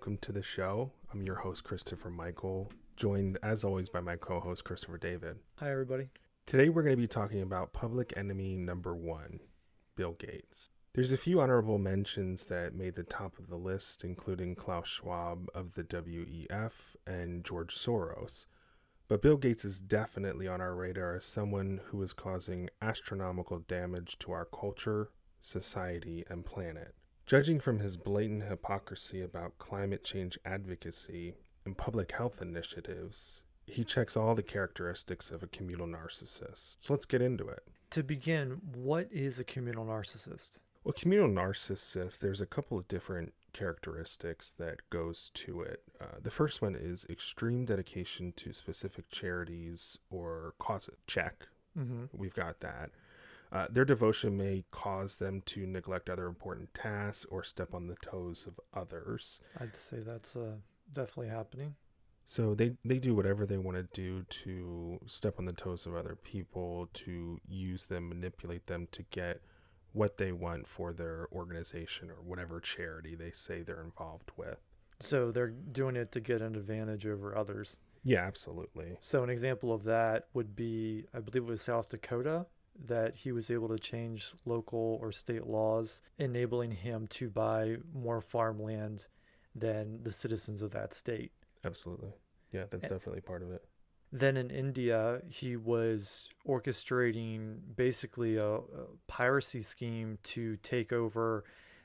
welcome to the show. I'm your host, Christopher Michael, joined as always by my co host, Christopher David. Hi, everybody. Today, we're going to be talking about public enemy number one, Bill Gates. There's a few honorable mentions that made the top of the list, including Klaus Schwab of the WEF and George Soros. But Bill Gates is definitely on our radar as someone who is causing astronomical damage to our culture, society, and planet. Judging from his blatant hypocrisy about climate change advocacy and public health initiatives, he checks all the characteristics of a communal narcissist. So let's get into it. To begin, what is a communal narcissist? Well, communal narcissist, there's a couple of different characteristics that goes to it. Uh, the first one is extreme dedication to specific charities or causes. Check. Mm-hmm. We've got that. Uh, their devotion may cause them to neglect other important tasks or step on the toes of others. I'd say that's uh, definitely happening. So they, they do whatever they want to do to step on the toes of other people, to use them, manipulate them to get what they want for their organization or whatever charity they say they're involved with. So they're doing it to get an advantage over others. Yeah, absolutely. So an example of that would be, I believe it was South Dakota, that he was able to change local or state laws, enabling him to buy more farmland than the citizens of that state. Absolutely. Yeah, that's A- definitely part of it. Then in India, he was orchestrating basically a, a piracy scheme to take over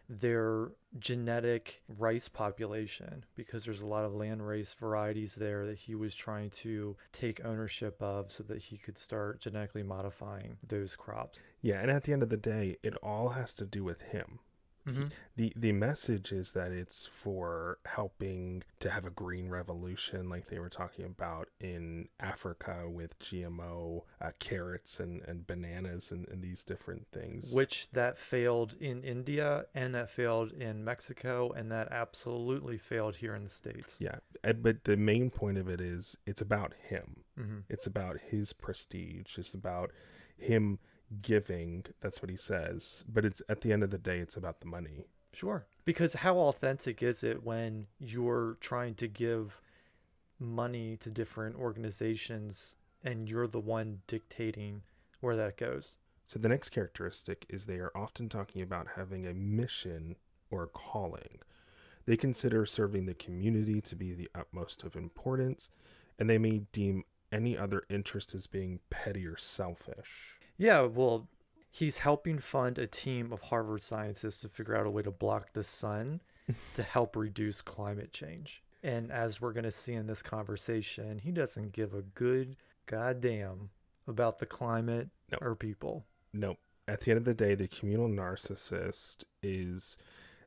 their genetic rice population because there's a lot of landrace varieties there that he was trying to take ownership of so that he could start genetically modifying those crops. Yeah, and at the end of the day, it all has to do with him. Mm-hmm. the the message is that it's for helping to have a green revolution like they were talking about in africa with gmo uh, carrots and, and bananas and, and these different things Which that failed in India and that failed in Mexico and that absolutely failed here in the States. yeah but the main point of it is it's about him Mm-hmm. it's about his prestige it's about him giving that's what he says but it's at the end of the day it's about the money Sure. Because how authentic is it when you're trying to give money to different organizations and you're the one dictating where that goes? So the next characteristic is they are often talking about having a mission or a calling. They consider serving the community to be the utmost of importance, and they may deem any other interest as being petty or selfish. Yeah, well, he's helping fund a team of Harvard scientists to figure out a way to block the sun to help reduce climate change. And as we're going to see in this conversation, he doesn't give a good goddamn about the climate No. or people. No, at the end of the day, the communal narcissist is.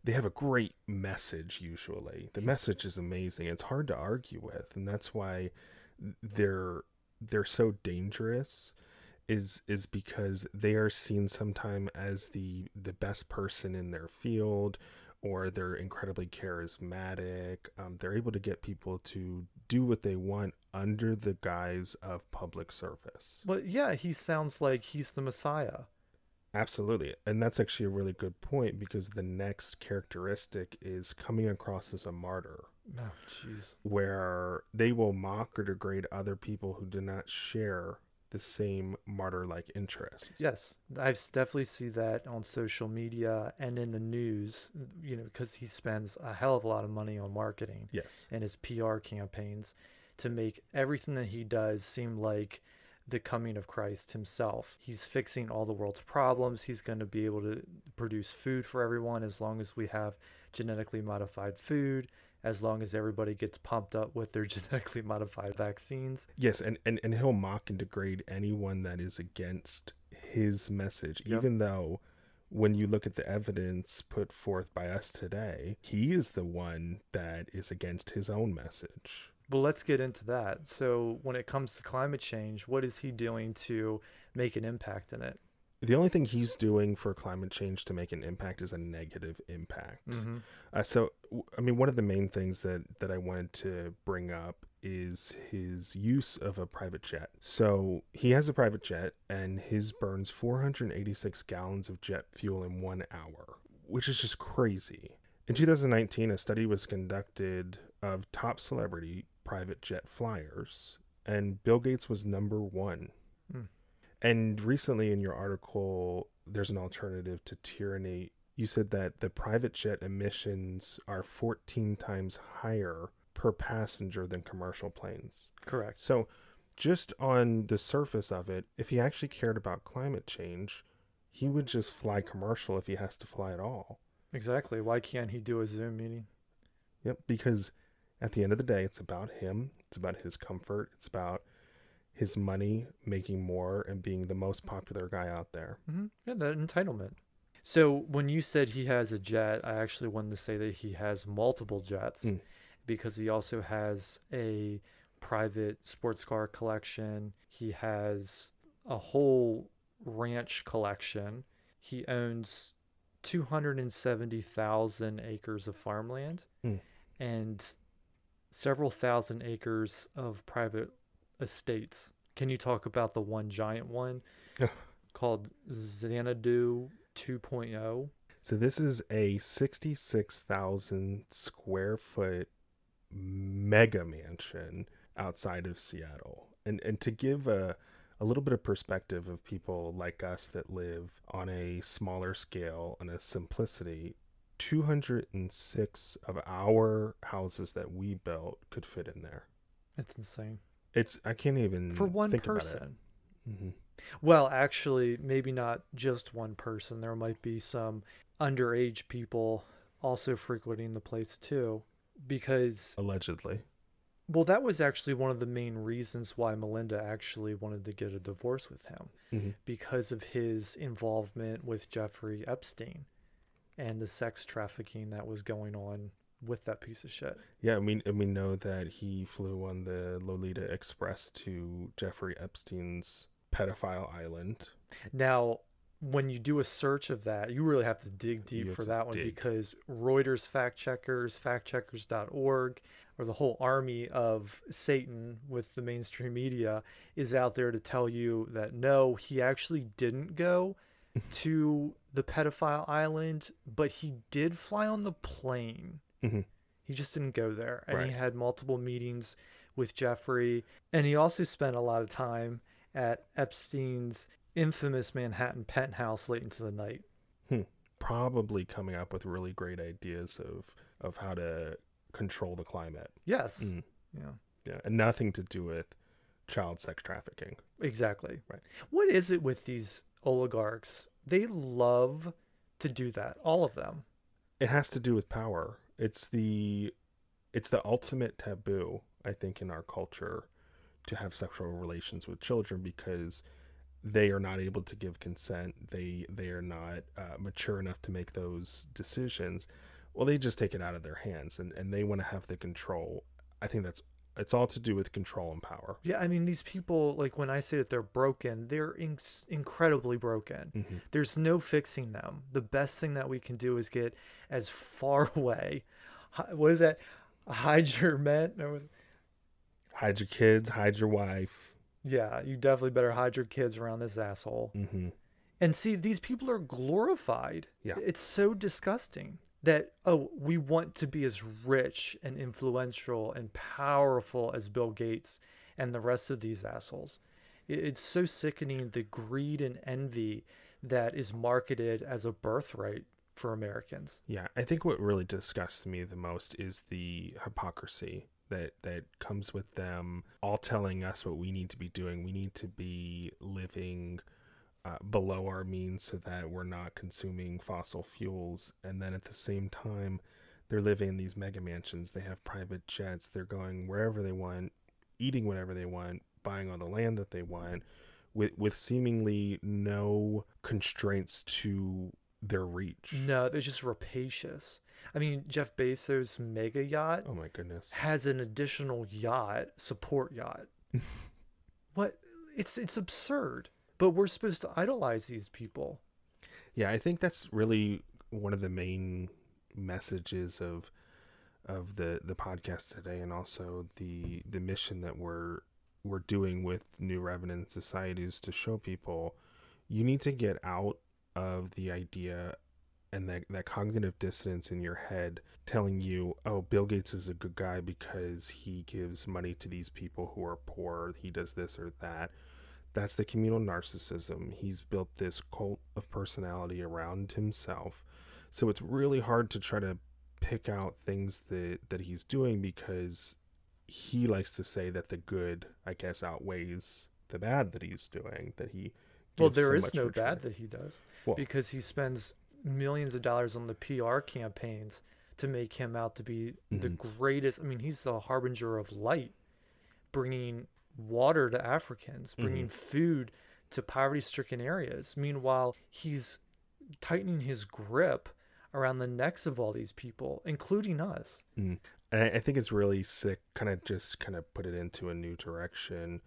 They have a great message usually. The message is amazing. It's hard to argue with, and that's why they're they're so dangerous is is because they are seen sometime as the the best person in their field or they're incredibly charismatic um, they're able to get people to do what they want under the guise of public service Well, yeah, he sounds like he's the Messiah. absolutely and that's actually a really good point because the next characteristic is coming across as a martyr Oh, jeez. where they will mock or degrade other people who do not share the same martyr like interest. Yes, I definitely see that on social media and in the news, you know, because he spends a hell of a lot of money on marketing Yes. and his PR campaigns to make everything that he does seem like the coming of Christ himself. He's fixing all the world's problems. He's going to be able to produce food for everyone as long as we have genetically modified food, as long as everybody gets pumped up with their genetically modified vaccines. Yes, and, and, and he'll mock and degrade anyone that is against his message, Yep. even though when you look at the evidence put forth by us today, he is the one that is against his own message. Well, let's get into that. So, when it comes to climate change, what is he doing to make an impact in it? The only thing he's doing for climate change to make an impact is a negative impact. Mm-hmm. Uh, so, I mean, one of the main things that that I wanted to bring up is his use of a private jet. So he has a private jet, and his burns 486 gallons of jet fuel in one hour, which is just crazy. In 2019, a study was conducted of top celebrity private jet flyers, and Bill Gates was number one. Hmm. And recently, in your article, there's an alternative to tyranny. You said that the private jet emissions are 14 times higher per passenger than commercial planes. Correct. So, just on the surface of it, if he actually cared about climate change, he would just fly commercial if he has to fly at all. Exactly. Why can't he do a Zoom meeting? Yep, because at the end of the day, it's about him, it's about his comfort, it's about his money making more and being the most popular guy out there. Mm-hmm. Yeah, that entitlement. So when you said he has a jet, I actually wanted to say that he has multiple jets Mm. because he also has a private sports car collection. He has a whole ranch collection. He owns 270,000 acres of farmland Mm. and several thousand acres of private estates. Can you talk about the one giant one called Xanadu 2.0? So this is a 66,000 square foot mega mansion outside of Seattle. And and to give a a little bit of perspective of people like us that live on a smaller scale and a simplicity, 206 of our houses that we built could fit in there. It's insane. It's I can't even For one think person. hmm Well, actually, maybe not just one person. There might be some underage people also frequenting the place too. Because, Allegedly. well, that was actually one of the main reasons why Melinda actually wanted to get a divorce with him Mhm. because of his involvement with Jeffrey Epstein and the sex trafficking that was going on with that piece of shit. Yeah, and we and we know that he flew on the Lolita Express to Jeffrey Epstein's pedophile island. Now, when you do a search of that, you really have to dig deep have for that one dig. because Reuters fact checkers, factcheckers.org, or the whole army of Satan with the mainstream media is out there to tell you that no, he actually didn't go to the pedophile island, but he did fly on the plane. Mhm. He just didn't go there. And he had multiple meetings with Jeffrey. And he also spent a lot of time at Epstein's infamous Manhattan penthouse late into the night. Probably coming up with really great ideas of of how to control the climate. Yes. Mm, Yeah. yeah, and nothing to do with child sex trafficking. Exactly. Right. What is it with these oligarchs? They love to do that. All of them. It has to do with power. It's the it's the ultimate taboo, I think, in our culture to have sexual relations with children because they are not able to give consent. They they are not uh, mature enough to make those decisions. Well, they just take it out of their hands, and and they want to have the control. I think that's it's all to do with control and power. Yeah, I mean, these people, like when I say that they're broken, they're in- incredibly broken. Mhm. There's no fixing them. The best thing that we can do is get as far away. What is that? Hide your men? Was- Hide your kids, hide your wife. Yeah, you definitely better hide your kids around this asshole. hmm And see, these people are glorified. Yeah. It's so disgusting that, oh, we want to be as rich and influential and powerful as Bill Gates and the rest of these assholes. It's so sickening the greed and envy that is marketed as a birthright for Americans. Yeah, I think what really disgusts me the most is the hypocrisy that that comes with them all telling us what we need to be doing. We need to be living uh, below our means so that we're not consuming fossil fuels, and then at the same time, they're living in these mega mansions. They have private jets. They're going wherever they want, eating whatever they want, buying all the land that they want, with with seemingly no constraints to their reach. No, they're just rapacious. I mean, Jeff Bezos' mega yacht Oh my goodness. has an additional yacht, support yacht. what? It's it's absurd. But we're supposed to idolize these people. Yeah, I think that's really one of the main messages of of the the podcast today and also the the mission that we're we're doing with New Revenant Society is to show people you need to get out of the idea and that, that cognitive dissonance in your head telling you, oh, Bill Gates is a good guy because he gives money to these people who are poor, he does this or that. That's the communal narcissism. He's built this cult of personality around himself. So it's really hard to try to pick out things that, that he's doing because he likes to say that the good, I guess, outweighs the bad that he's doing. That he well, there so is no bad that he does Well- because he spends millions of dollars on the PR campaigns to make him out to be the Mhm. greatest. I mean, he's the harbinger of light, bringing water to Africans, bringing Mm-hmm. food to poverty-stricken areas. Meanwhile, he's tightening his grip around the necks of all these people, including us. And I, I think it's really sick. Kind of just kind of put it into a new direction.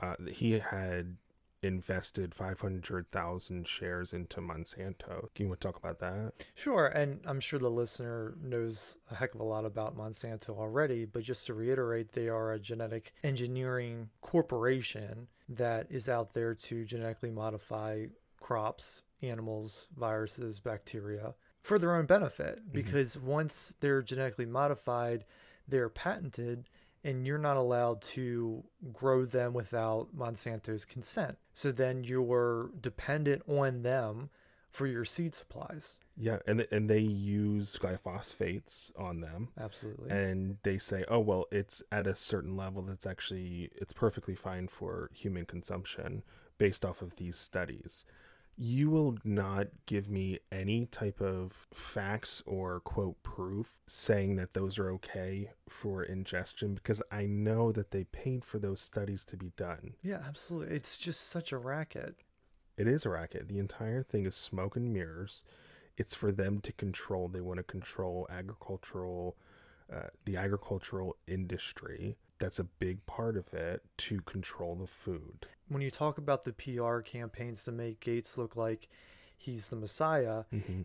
Uh, he had invested five hundred thousand shares into Monsanto. Can you want to talk about that? Sure, and I'm sure the listener knows a heck of a lot about Monsanto already, but just to reiterate, they are a genetic engineering corporation that is out there to genetically modify crops, animals, viruses, bacteria for their own benefit. Mm-hmm. Because once they're genetically modified, they're patented, and you're not allowed to grow them without Monsanto's consent. So then you're dependent on them for your seed supplies. Yeah, and and they use glyphosates on them, Absolutely. and they say, oh well, it's at a certain level that's actually it's perfectly fine for human consumption based off of these studies. You will not give me any type of facts or quote proof saying that those are okay for ingestion because I know that they paid for those studies to be done. yeah, absolutely. It's just such a racket. It is a racket. The entire thing is smoke and mirrors. It's for them to control. They want to control agricultural, uh, the agricultural industry. That's a big part of it to control the food. When you talk about the PR campaigns to make Gates look like he's the Messiah, Mm-hmm.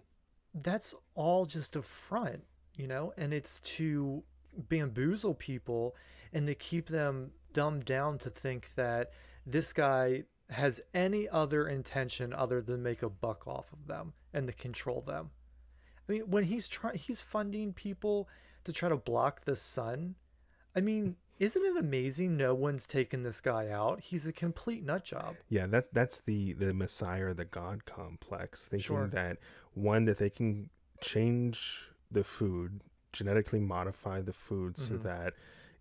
that's all just a front, you know, and it's to bamboozle people and to keep them dumbed down to think that this guy has any other intention other than make a buck off of them and to control them. I mean, when he's trying, he's funding people to try to block the sun. I mean, isn't it amazing? No one's taken this guy out. He's a complete nut job. Yeah, that's that's the the Messiah the God complex, thinking Sure. that one that they can change the food, genetically modify the food so Mhm. that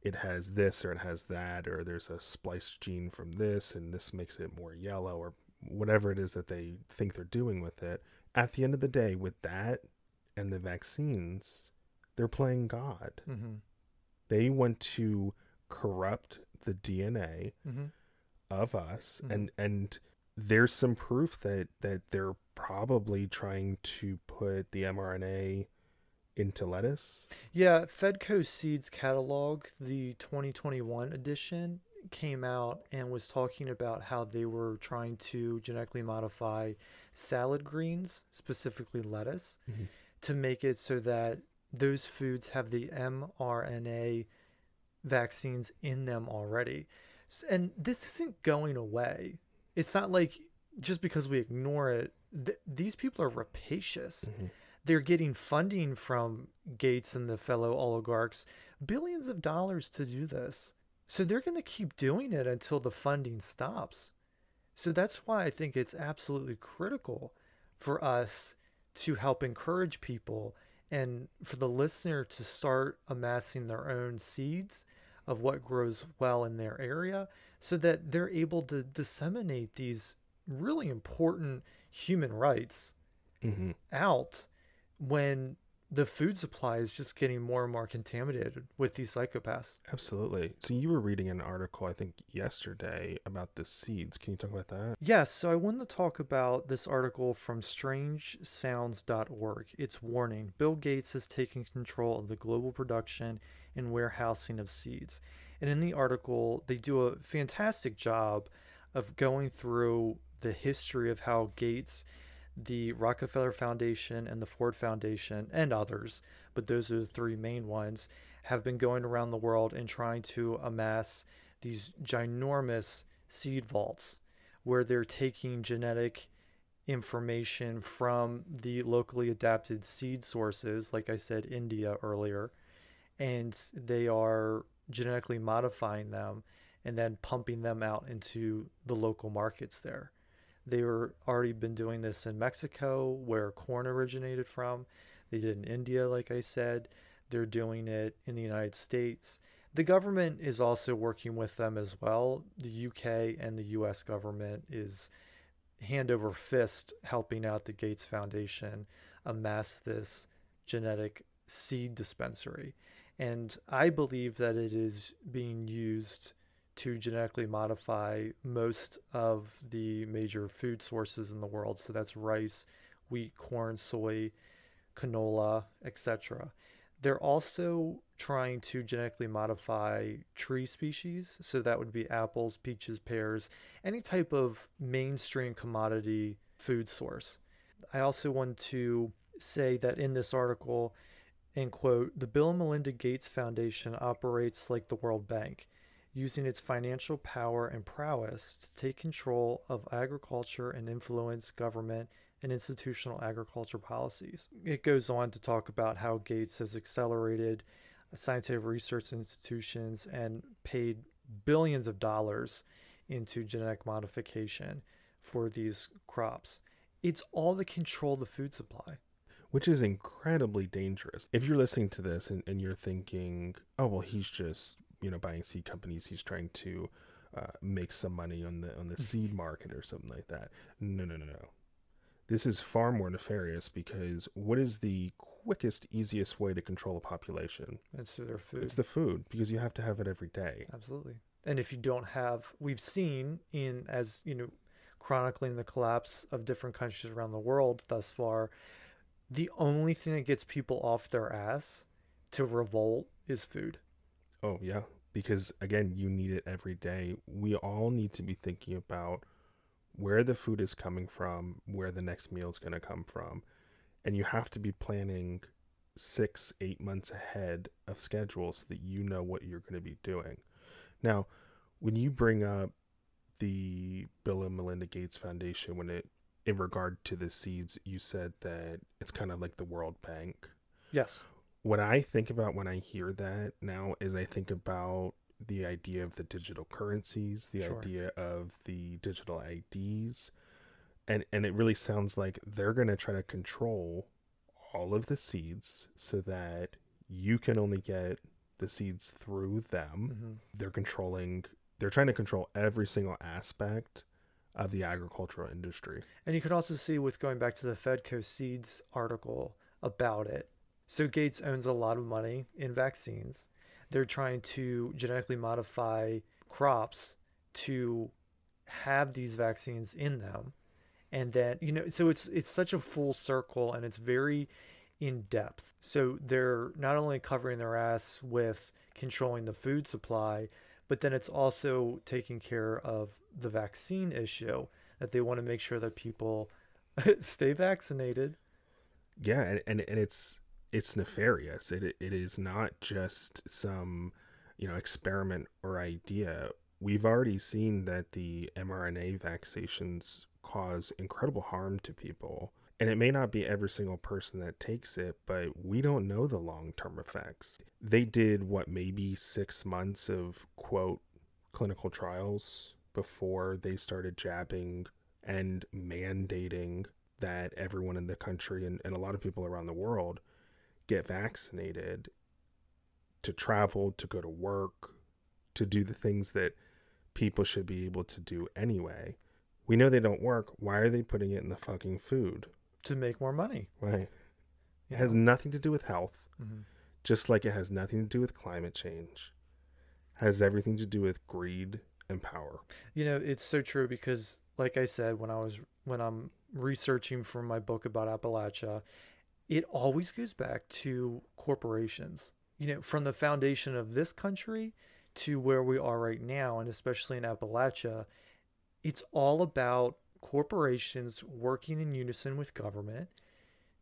it has this or it has that, or there's a spliced gene from this, and this makes it more yellow, or whatever it is that they think they're doing with it. At the end of the day, with that and the vaccines, they're playing God. Mm-hmm. They want to corrupt the DNA Mm-hmm. of us Mhm. and and there's some proof that that they're probably trying to put the mRNA into lettuce. Yeah, Fedco Seeds catalog, the 2021 edition, came out and was talking about how they were trying to genetically modify salad greens, specifically lettuce, Mhm. to make it so that those foods have the mRNA vaccines in them already. And this isn't going away. It's not like just because we ignore it, th- these people are rapacious Mhm. they're getting funding from Gates and the fellow oligarchs, billions of dollars to do this. So they're going to keep doing it until the funding stops. So that's why I think it's absolutely critical for us to help encourage people and for the listener to start amassing their own seeds of what grows well in their area so that they're able to disseminate these really important human rights Mhm. out when the food supply is just getting more and more contaminated with these psychopaths. Absolutely. So you were reading an article I think yesterday about the seeds. Can you talk about that? Yes, so I wanted to talk about this article from strangesounds.org. It's warning Bill Gates has taken control of the global production and warehousing of seeds. And in the article, they do a fantastic job of going through the history of how Gates, the Rockefeller Foundation, and the Ford Foundation, and others, but those are the three main ones, have been going around the world and trying to amass these ginormous seed vaults where they're taking genetic information from the locally adapted seed sources, like I said, India earlier, and they are genetically modifying them and then pumping them out into the local markets there. They were already been doing this in Mexico, where corn originated from. They did in India, like I said. They're doing it in the United States. The government is also working with them as well. The UK and the US government is hand over fist helping out the Gates Foundation amass this genetic seed dispensary. And I believe that it is being used to genetically modify most of the major food sources in the world. So that's rice, wheat, corn, soy, canola, etc. They're also trying to genetically modify tree species. So that would be apples, peaches, pears, any type of mainstream commodity food source. I also want to say that in this article, and quote, the Bill and Melinda Gates Foundation operates like the World Bank, using its financial power and prowess to take control of agriculture and influence government and institutional agriculture policies. It goes on to talk about how Gates has accelerated scientific research institutions and paid billions of dollars into genetic modification for these crops. It's all to control the food supply. Which is incredibly dangerous. If you're listening to this and, and you're thinking, oh, well, he's just, you know, buying seed companies, he's trying to uh, make some money on the on the seed market or something like that. No, no, no, no. This is far more nefarious because what is the quickest, easiest way to control a population? It's through their food. It's the food because you have to have it every day. Absolutely. And if you don't have, we've seen in, as you know, chronicling the collapse of different countries around the world thus far, the only thing that gets people off their ass to revolt is food. Oh, yeah. Because again, you need it every day. We all need to be thinking about where the food is coming from, where the next meal is going to come from. And you have to be planning six, eight months ahead of schedule so that you know what you're going to be doing. Now, when you bring up the Bill and Melinda Gates Foundation, when it, in regard to the seeds, you said that it's kind of like the World Bank. Yes. What I think about when I hear that now is I think about the idea of the digital currencies, the sure. idea of the digital IDs, and and it really sounds like they're going to try to control all of the seeds so that you can only get the seeds through them. Mm-hmm. They're controlling. They're trying to control every single aspect of the agricultural industry. And you can also see with going back to the Fedco Seeds article about it. So Gates owns a lot of money in vaccines. They're trying to genetically modify crops to have these vaccines in them. And then you know so it's it's such a full circle and it's very in depth. So they're not only covering their ass with controlling the food supply but then it's also taking care of the vaccine issue that they want to make sure that people stay vaccinated. Yeah and, and, and it's it's nefarious. It it is not just some you know experiment or idea. We've already seen that the mRNA vaccinations cause incredible harm to people. And it may not be every single person that takes it, but we don't know the long term effects. They did what, maybe six months of quote clinical trials before they started jabbing and mandating that everyone in the country and, and a lot of people around the world get vaccinated to travel, to go to work, to do the things that people should be able to do anyway. We know they don't work. Why are they putting it in the fucking food? To make more money. Right. It has nothing to do with health, mm-hmm. just like it has nothing to do with climate change. Has everything to do with greed and power. You know, it's so true because like I said when I was when I'm researching for my book about Appalachia it always goes back to corporations. You know, from the foundation of this country to where we are right now, and especially in Appalachia, it's all about corporations working in unison with government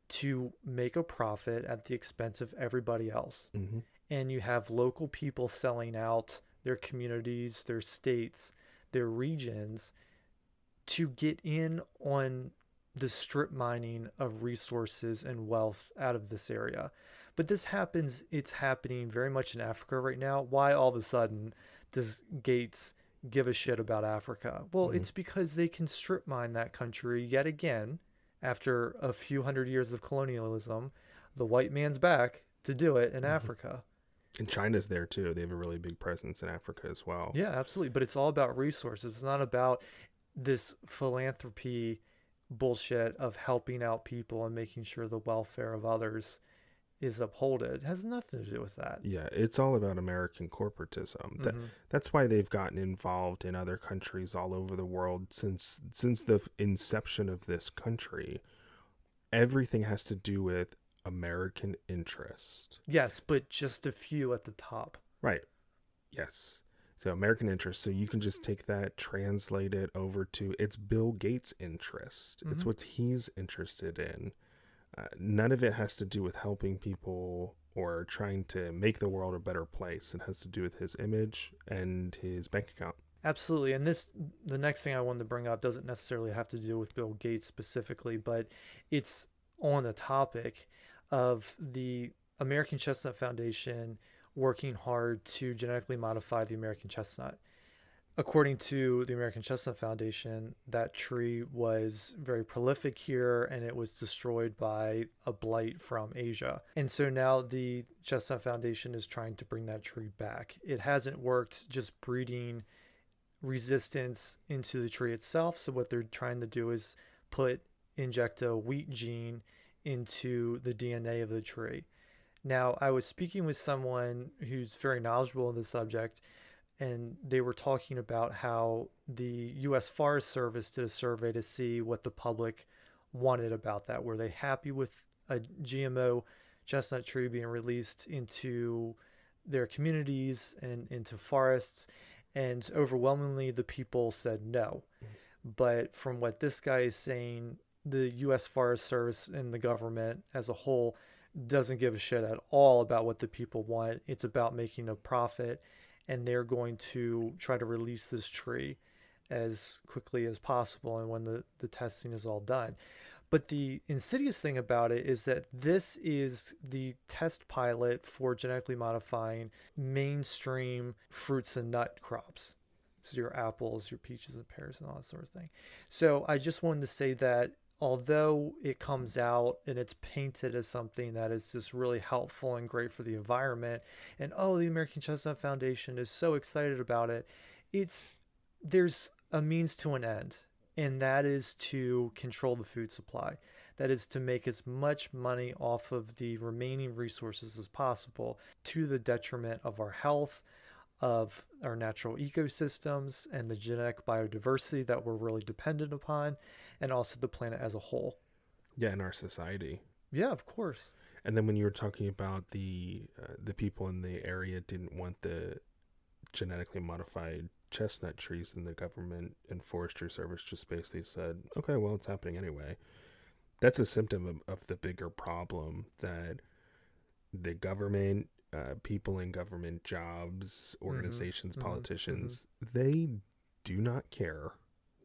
to make a profit at the expense of everybody else. Mm-hmm. And you have local people selling out their communities, their states, their regions to get in on the strip mining of resources and wealth out of this area. But this happens, it's happening very much in Africa right now. Why all of a sudden does Gates give a shit about Africa? Well, Mhm. it's because they can strip mine that country yet again after a few hundred years of colonialism. The white man's back to do it in Mhm. Africa. And China's there too. They have a really big presence in Africa as well. Yeah, absolutely. But it's all about resources. It's not about this philanthropy bullshit of helping out people and making sure the welfare of others is upholded. It has nothing to do with that. Yeah, it's all about American corporatism. That, Mhm. that's why they've gotten involved in other countries all over the world since since the inception of this country. Everything has to do with American interest. Yes, but just a few at the top. Right. Yes. So American interest. So you can just take that, translate it over to it's Bill Gates' interest. It's Mhm. what he's interested in. Uh, none of it has to do with helping people or trying to make the world a better place. It has to do with his image and his bank account. Absolutely. And this, the next thing I wanted to bring up doesn't necessarily have to do with Bill Gates specifically, but it's on the topic of the American Chestnut Foundation working hard to genetically modify the American chestnut. According to the American Chestnut Foundation, that tree was very prolific here and it was destroyed by a blight from Asia. And so now the Chestnut Foundation is trying to bring that tree back. It hasn't worked just breeding resistance into the tree itself. So what they're trying to do is put inject a wheat gene into the DNA of the tree. Now, I was speaking with someone who's very knowledgeable in the subject, and they were talking about how the U.S. Forest Service did a survey to see what the public wanted about that. Were they happy with a GMO chestnut tree being released into their communities and into forests? And overwhelmingly, the people said no. But from what this guy is saying, the U.S. Forest Service and the government as a whole doesn't give a shit at all about what the people want. It's about making a profit, and they're going to try to release this tree as quickly as possible and when the, the testing is all done. But the insidious thing about it is that this is the test pilot for genetically modifying mainstream fruits and nut crops. So your apples, your peaches and pears and all that sort of thing. So I just wanted to say that although it comes out and it's painted as something that is just really helpful and great for the environment, and oh, the American Chestnut Foundation is so excited about it, it's there's a means to an end, and that is to control the food supply. That is to make as much money off of the remaining resources as possible to the detriment of our health, of our natural ecosystems, and the genetic biodiversity that we're really dependent upon, and also the planet as a whole. Yeah, in our society. Yeah, of course. And then when you were talking about the uh, the people in the area didn't want the genetically modified chestnut trees, and the government and forestry service just basically said, "Okay, well, it's happening anyway." That's a symptom of, of the bigger problem that the government, uh, people in government jobs, organizations, mhm, politicians, they do not care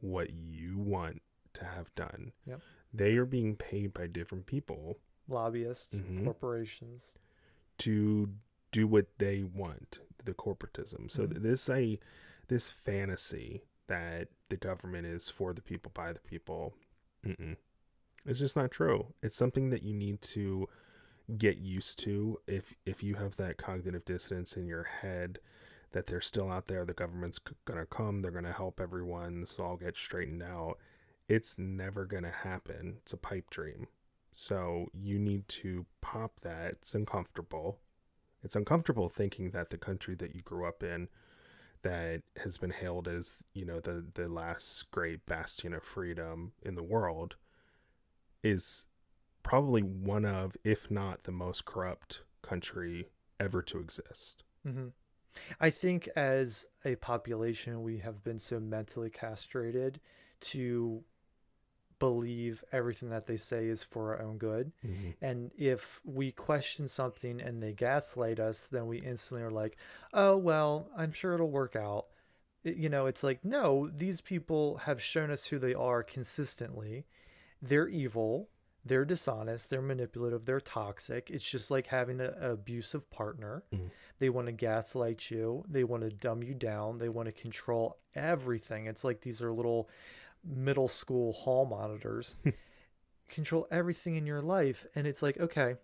what you want to have done. Yep. They are being paid by different people Lobbyists, Mhm. corporations. to do what they want the corporatism so Mhm. this a this fantasy that the government is for the people by the people mm-mm. it's just not true it's something that you need to get used to if if you have that cognitive dissonance in your head that they're still out there the government's gonna come they're gonna help everyone this all get straightened out it's never gonna happen it's a pipe dream so you need to pop that. It's uncomfortable. It's uncomfortable thinking that the country that you grew up in that has been hailed as, you know, the the last great bastion of freedom in the world is probably one of if not the most corrupt country ever to exist. hmm I think as a population, we have been so mentally castrated to believe everything that they say is for our own good. And if we question something and they gaslight us, then we instantly are like, oh, well, I'm sure it'll work out. You know, it's like, no, these people have shown us who they are consistently. they're evil, they're dishonest, they're manipulative, they're toxic. It's just like having an abusive partner. Mhm. They want to gaslight you, they want to dumb you down, they want to control everything. It's like these are little middle school hall monitors. control everything in your life and it's like, okay,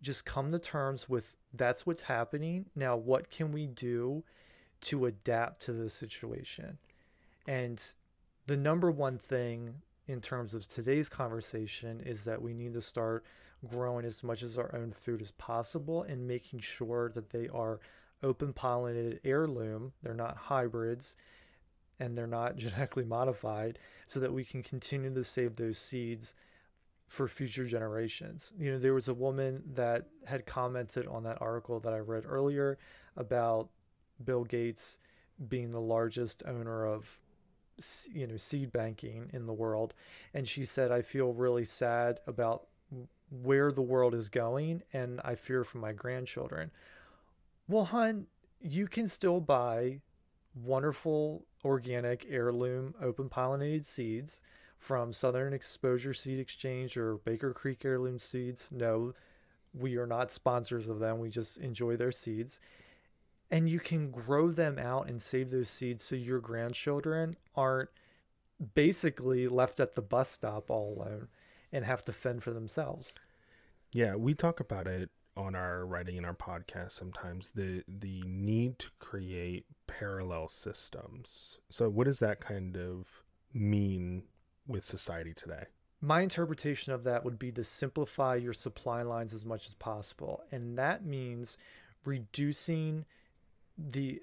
just come to terms with that's what's happening. Now, what can we do to adapt to the situation? And the number one thing in terms of today's conversation is that we need to start growing as much as our own food as possible and making sure that they are open pollinated heirloom, they're not hybrids and they're not genetically modified so that we can continue to save those seeds for future generations. You know, there was a woman that had commented on that article that I read earlier about Bill Gates being the largest owner of you know seed banking in the world and she said I feel really sad about where the world is going and I fear for my grandchildren. Well, hun, you can still buy wonderful organic heirloom open pollinated seeds from Southern Exposure Seed Exchange or Baker Creek Heirloom Seeds. No, we are not sponsors of them. We just enjoy their seeds. And you can grow them out and save those seeds so your grandchildren aren't basically left at the bus stop all alone and have to fend for themselves. Yeah, we talk about it on our writing in our podcast sometimes the the need to create parallel systems. So what does that kind of mean with society today? My interpretation of that would be to simplify your supply lines as much as possible. And that means reducing the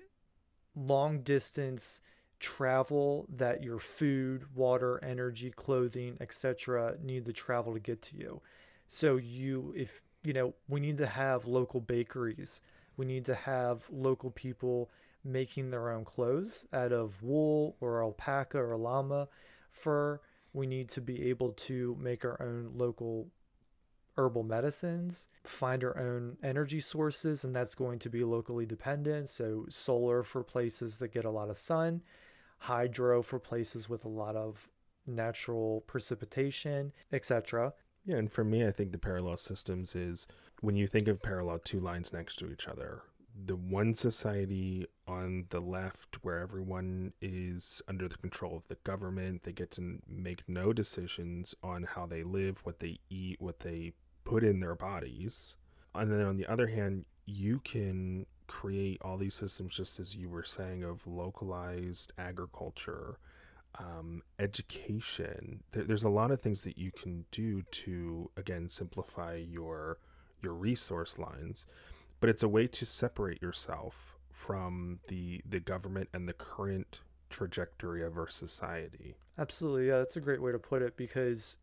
long distance travel that your food, water, energy, clothing, etc. need to travel to get to you. So you if you know, we need to have local bakeries. We need to have local people making their own clothes out of wool or alpaca or llama fur we need to be able to make our own local herbal medicines, find our own energy sources, and that's going to be locally dependent. So, solar for places that get a lot of sun, hydro for places with a lot of natural precipitation, etc. Yeah, and for me, I think the parallel systems is when you think of parallel two lines next to each other, the one society on the left where everyone is under the control of the government they get to make no decisions on how they live what they eat what they put in their bodies and then on the other hand you can create all these systems just as you were saying of localized agriculture um, education there, there's a lot of things that you can do to again simplify your your resource lines but it's a way to separate yourself from the the government and the current trajectory of our society. Absolutely. Yeah, that's a great way to put it because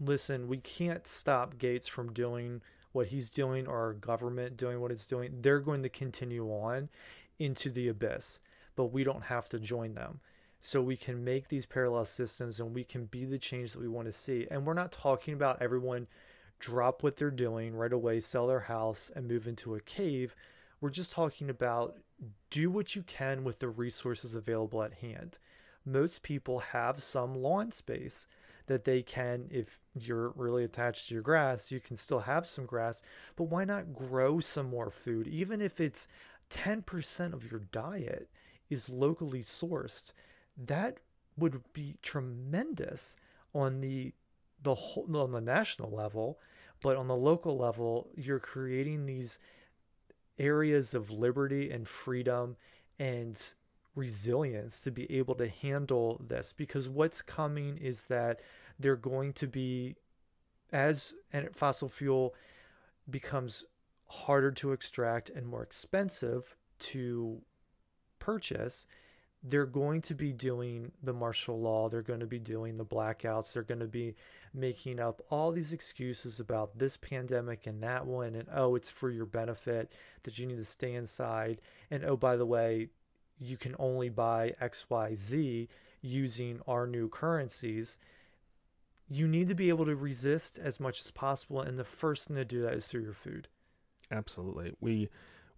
listen, we can't stop Gates from doing what he's doing or our government doing what it's doing. They're going to continue on into the abyss, but we don't have to join them. So we can make these parallel systems and we can be the change that we want to see. And we're not talking about everyone drop what they're doing right away, sell their house, and move into a cave. We're just talking about do what you can with the resources available at hand. Most people have some lawn space that they can, if you're really attached to your grass, you can still have some grass, but why not grow some more food? Even if it's 10% of your diet is locally sourced, that would be tremendous on the the whole on the national level, but on the local level, you're creating these areas of liberty and freedom and resilience to be able to handle this because what's coming is that they're going to be as fossil fuel becomes harder to extract and more expensive to purchase they're going to be doing the martial law they're going to be doing the blackouts they're going to be making up all these excuses about this pandemic and that one and oh it's for your benefit that you need to stay inside and oh by the way you can only buy xyz using our new currencies you need to be able to resist as much as possible and the first thing to do that is through your food absolutely we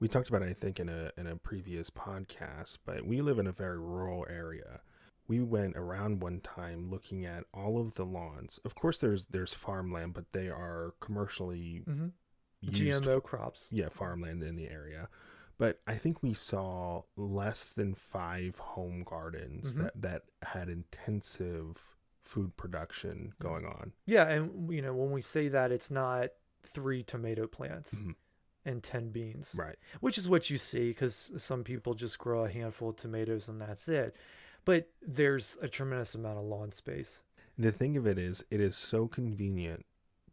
we talked about it, I think, in a in a previous podcast, but we live in a very rural area. we went around one time looking at all of the lawns. Of course, there's there's farmland, but they are commercially hmm used GMO crops. yeah farmland in the area but i think we saw less than five home gardens Mhm. that that had intensive food production going on Yeah, and you know when we say that, it's not three tomato plants Mhm. and ten beans, right which is what you see because some people just grow a handful of tomatoes and that's it. But there's a tremendous amount of lawn space. the thing of it is it is so convenient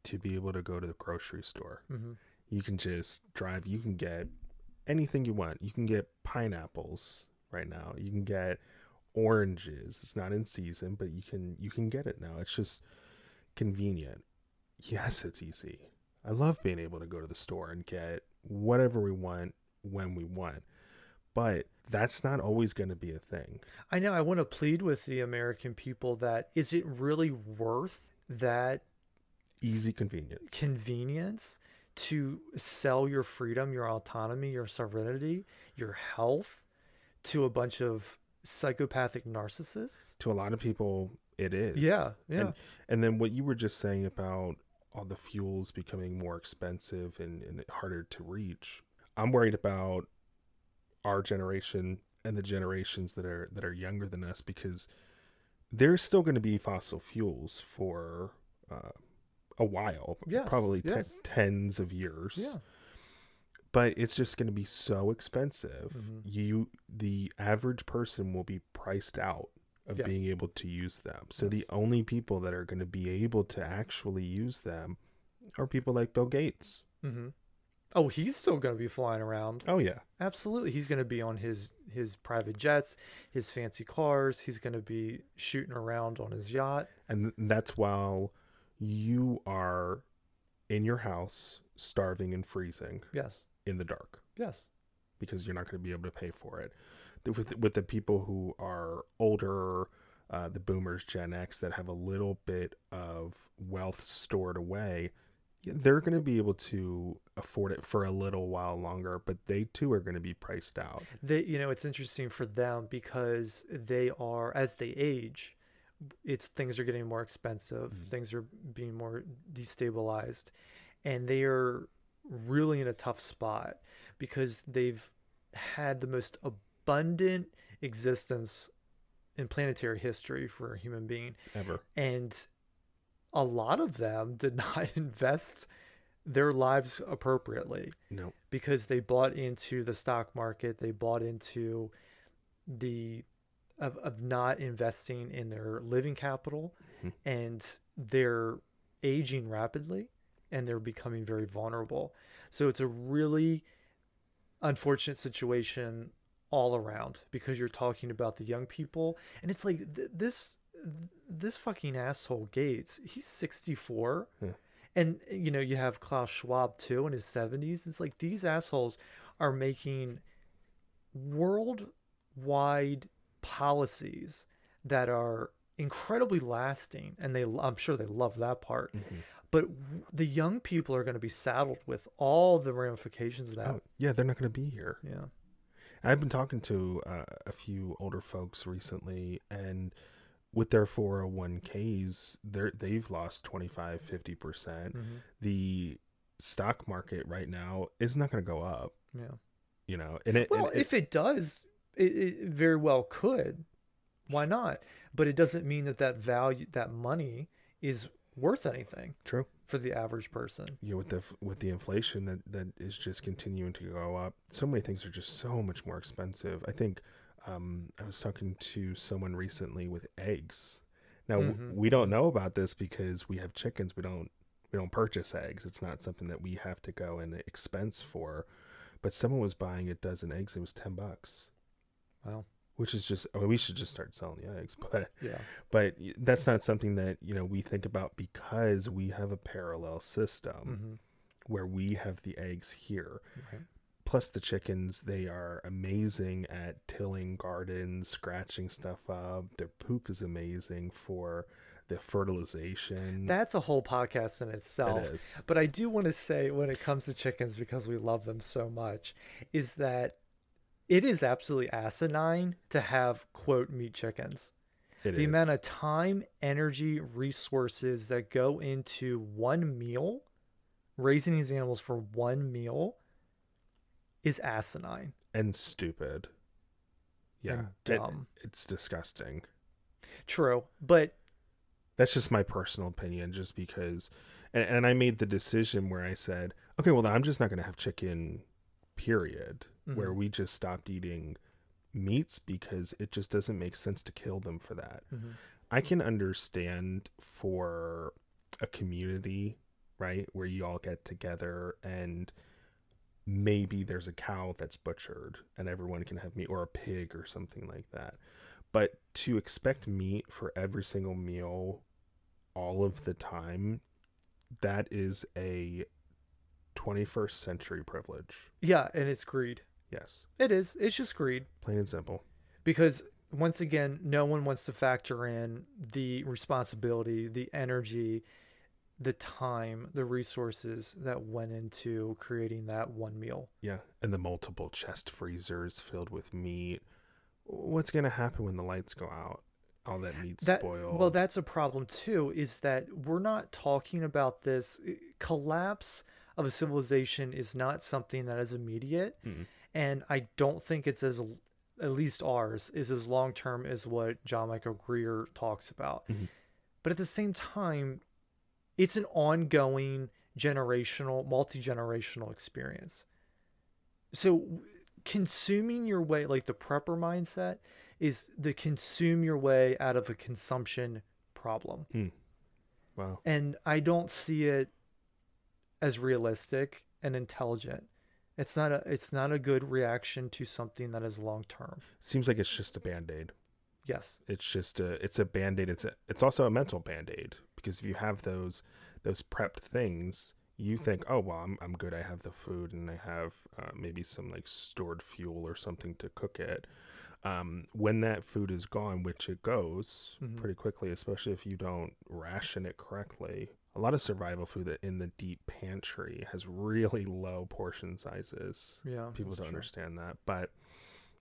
to be able to go to the grocery store hmm you can just drive you can get anything you want. You can get pineapples right now. You can get oranges. It's not in season but you can you can get it now. It's just convenient. Yes it's easy. I love being able to go to the store and get whatever we want when we want. But that's not always going to be a thing. I know. I want to plead with the American people that is it really worth that easy convenience. convenience to sell your freedom, your autonomy, your serenity, your health to a bunch of psychopathic narcissists? to a lot of people it is Yeah, yeah. And, and then what you were just saying about all the fuels becoming more expensive and, and harder to reach. I'm worried about our generation and the generations that are that are younger than us because there's still going to be fossil fuels for uh, a while, Yes, probably ten, yes. tens of years. yeah. But it's just going to be so expensive. Mhm. You, the average person, will be priced out of being able to use them. So Yes. the only people that are going to be able to actually use them are people like Bill Gates. hmm Oh, he's still going to be flying around. Oh yeah, Absolutely. He's going to be on his his private jets, his fancy cars. He's going to be shooting around on his yacht. and that's while you are in your house starving and freezing Yes. in the dark Yes. because you're not going to be able to pay for it. With with the people who are older, uh, the boomers, Gen X, that have a little bit of wealth stored away, they're going to be able to afford it for a little while longer, but they too are going to be priced out. They you know, it's interesting for them because they are as they age, it's things are getting more expensive, Mhm. things are being more destabilized, and they are really in a tough spot because they've had the most abundant existence in planetary history for a human being Ever. and a lot of them did not invest their lives appropriately No. because they bought into the stock market they bought into the of, of not investing in their living capital Mhm. and they're aging rapidly and they're becoming very vulnerable so it's a really unfortunate situation all around because you're talking about the young people and it's like th- this this fucking asshole Gates he's 64 Yeah. and you know you have Klaus Schwab too in his 70s it's like these assholes are making worldwide policies that are incredibly lasting and they I'm sure they love that part Mhm. but w- the young people are going to be saddled with all the ramifications of that Oh, yeah, they're not going to be here. yeah I've been talking to uh, a few older folks recently, and with their 401ks, they're, they've lost 25, 50%. percent Mhm. The stock market right now is not going to go up, yeah you know, and it, Well, and it- if it does, it, it very well could. Why not? But it doesn't mean that that value, that money, is worth anything true, for the average person. you know, with the, with the inflation that, that is just continuing to go up, so many things are just so much more expensive. I think, um, I was talking to someone recently with eggs. Now w- Mhm. we don't know about this because we have chickens. We don't we don't purchase eggs. It's not something that we have to go and expense for. But someone was buying a dozen eggs. It was ten bucks, Wow. which is just. I mean, we should just start selling the eggs. But Yeah. but that's not something that you know we think about because we have a parallel system hmm where we have the eggs here. Right. Plus the chickens, they are amazing at tilling gardens, scratching stuff up. Their poop is amazing for the fertilization. That's a whole podcast in itself. it. But I do want to say, when it comes to chickens, because we love them so much, is that it is absolutely asinine to have quote meat chickens. It the amount of time, energy, resources that go into one meal, raising these animals for one meal, is asinine and stupid. Yeah, and it- dumb. it's disgusting. True, but That's just my personal opinion, just because. And, and I made the decision where I said, okay, well, I'm just not going to have chicken, period. Where Mhm. we just stopped eating meats because it just doesn't make sense to kill them for that. Mhm. I can understand for a community, right, where you all get together and maybe there's a cow that's butchered and everyone can have meat or a pig or something like that. But to expect meat for every single meal all of the time, that is a 21st century privilege. yeah, and it's greed. Yes, It is. It's just greed. plain and simple. because once again no one wants to factor in the responsibility the energy the time the resources that went into creating that one meal Yeah, and the multiple chest freezers filled with meat. What's going to happen when the lights go out? All that meat that spoiled. well that's a problem too is that we're not talking about this collapse of a civilization is not something that is immediate Mm. And i don't think it's as at least ours is as long term as what john michael greer talks about. Mhm. but at the same time it's an ongoing generational multi-generational experience. So consuming your way like the prepper mindset is the consume your way out of a consumption problem. Wow. and i don't see it as realistic and intelligent it's not a it's not a good reaction to something that is long term Seems like it's just a band-aid. yes It's just a it's a band-aid. It's a it's also a mental band-aid because if you have those those prepped things, you think, "Oh, well, I'm I'm good. I have the food and I have uh, maybe some like stored fuel or something to cook it." Um, when that food is gone, which it goes Mhm. pretty quickly, especially if you don't ration it correctly. A lot of survival food that in the deep pantry has really low portion sizes. yeah People don't true. understand that. But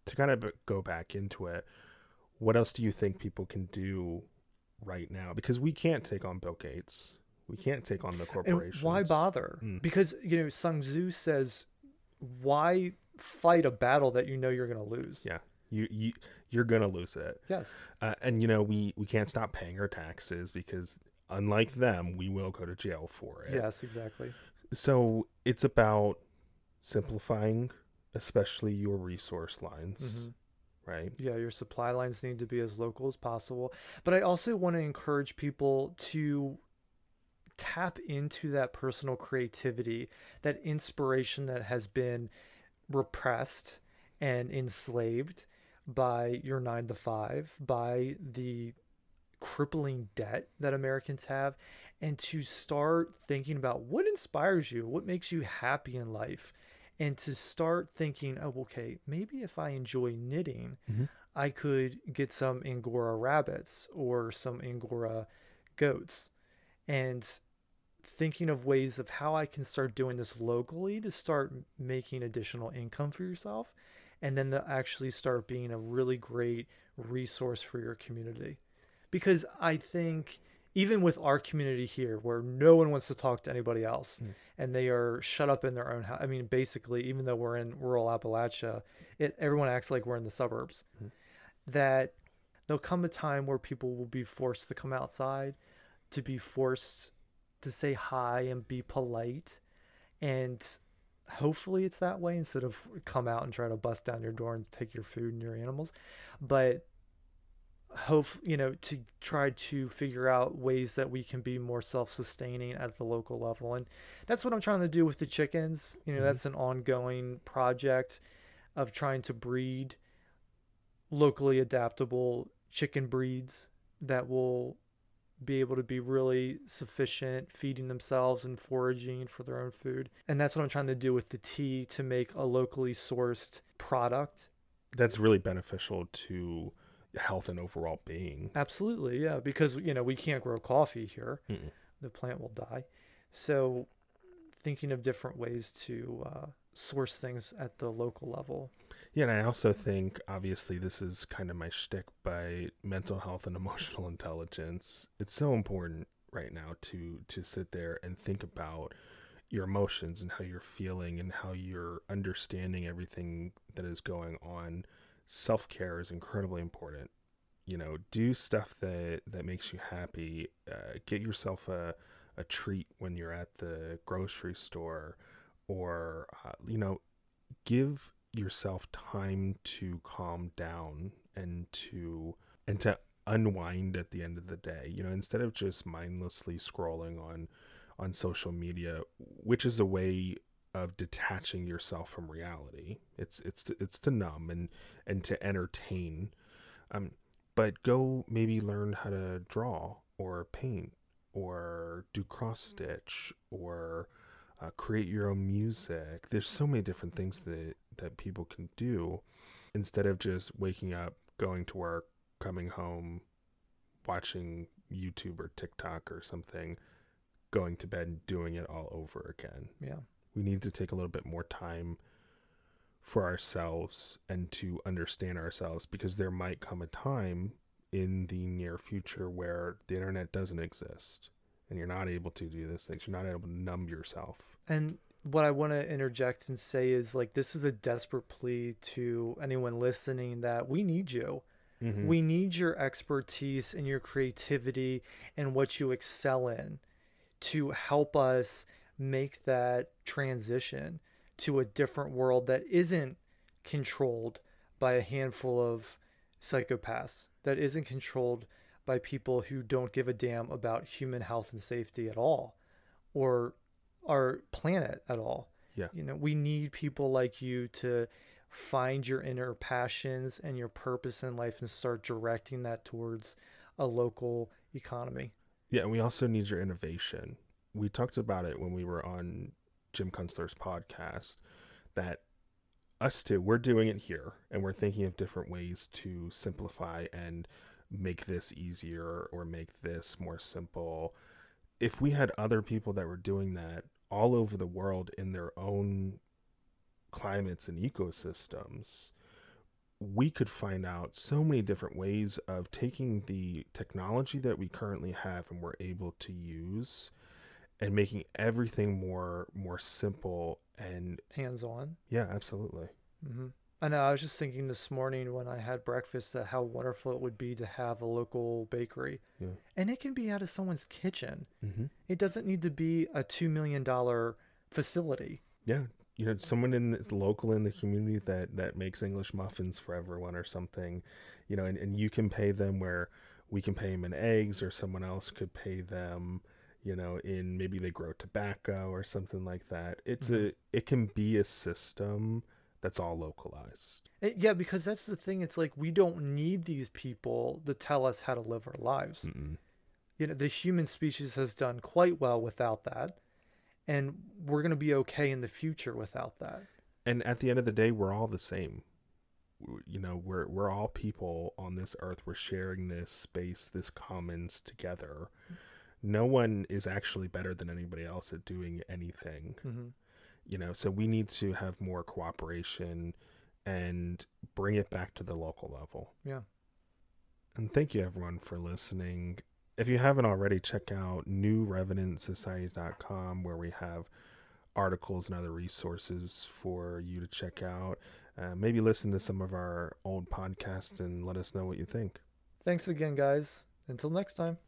to kind of go back into it, what else do you think people can do right now? Because we can't take on Bill Gates. We can't take on the and corporations. why bother Mm. because you know Sun Tzu says why fight a battle that you know you're going to lose Yeah. You you you're gonna lose it. yes Uh, and you know we we can't stop paying our taxes because unlike them, we will go to jail for it. yes exactly So it's about simplifying, especially your resource lines, Mhm. right? Yeah, your supply lines need to be as local as possible. But I also want to encourage people to tap into that personal creativity, that inspiration that has been repressed and enslaved by your nine to five, by the crippling debt that Americans have, and to start thinking about what inspires you, what makes you happy in life, and to start thinking, oh, okay, maybe if I enjoy knitting, Mhm. I could get some Angora rabbits or some Angora goats. And thinking of ways of how I can start doing this locally to start making additional income for yourself and then to actually start being a really great resource for your community. Because I think even with our community here where no one wants to talk to anybody else Mm. and they are shut up in their own house. I mean basically even though we're in rural Appalachia, it everyone acts like we're in the suburbs. Mhm. That there'll come a time where people will be forced to come outside, to be forced to say hi and be polite. And hopefully it's that way instead of come out and try to bust down your door and take your food and your animals. But hope you know to try to figure out ways that we can be more self-sustaining at the local level. And that's what i'm trying to do with the chickens. You know Mhm. that's an ongoing project of trying to breed locally adaptable chicken breeds that will be able to be really sufficient feeding themselves and foraging for their own food. And that's what i'm trying to do with the tea to make a locally sourced product. That's really beneficial to health and overall being. Absolutely, yeah, because you know we can't grow coffee here; Mm-mm. the plant will die. So, thinking of different ways to uh, source things at the local level. Yeah, and I also think obviously this is kind of my shtick by mental health and emotional intelligence. It's so important right now to to sit there and think about your emotions and how you're feeling and how you're understanding everything that is going on. Self care is incredibly important. You know, do stuff that that makes you happy. Uh, get yourself a a treat when you're at the grocery store, or uh, you know, give yourself time to calm down and to and to unwind at the end of the day you know instead of just mindlessly scrolling on on social media which is a way of detaching yourself from reality it's it's to, it's to numb and and to entertain um but go maybe learn how to draw or paint or do cross stitch or uh, create your own music. There's so many different things that that people can do instead of just waking up, going to work, coming home, watching YouTube or TikTok or something, going to bed and doing it all over again. Yeah. We need to take a little bit more time for ourselves and to understand ourselves because there might come a time in the near future where the internet doesn't exist and you're not able to do these things. You're not able to numb yourself. And what I want to interject and say is like this is a desperate plea to anyone listening that we need you. Mm-hmm. We need your expertise and your creativity and what you excel in to help us make that transition to a different world that isn't controlled by a handful of psychopaths, that isn't controlled by people who don't give a damn about human health and safety at all or our planet at all. Yeah. You know, we need people like you to find your inner passions and your purpose in life and start directing that towards a local economy. Yeah, and we also need your innovation. We talked about it when we were on Jim Kunstler's podcast that us too, we're doing it here and we're thinking of different ways to simplify and make this easier or make this more simple. If we had other people that were doing that all over the world in their own climates and ecosystems, we could find out so many different ways of taking the technology that we currently have and we're able to use and making everything more more simple and hands on. Yeah, absolutely. Mm-hmm. I know. I was just thinking this morning when I had breakfast that how wonderful it would be to have a local bakery, yeah. and it can be out of someone's kitchen. Mm-hmm. It doesn't need to be a two million dollar facility. Yeah, you know, someone in this local in the community that that makes English muffins for everyone or something, you know, and, and you can pay them where we can pay them in eggs, or someone else could pay them you know in maybe they grow tobacco or something like that it's mm-hmm. a it can be a system that's all localized. Yeah, because that's the thing. It's like we don't need these people to tell us how to live our lives. Mm-mm. You know, the human species has done quite well without that, and we're going to be okay in the future without that. And at the end of the day, we're all the same. You know, we're we're all people on this earth. We're sharing this space, this commons together. No one is actually better than anybody else at doing anything. Mm-hmm. You know so we need to have more cooperation and bring it back to the local level. Yeah. And thank you everyone for listening. If you haven't already check out newrevenantsociety.com where we have articles and other resources for you to check out. Uh, maybe listen to some of our old podcasts and let us know what you think. Thanks again guys. Until next time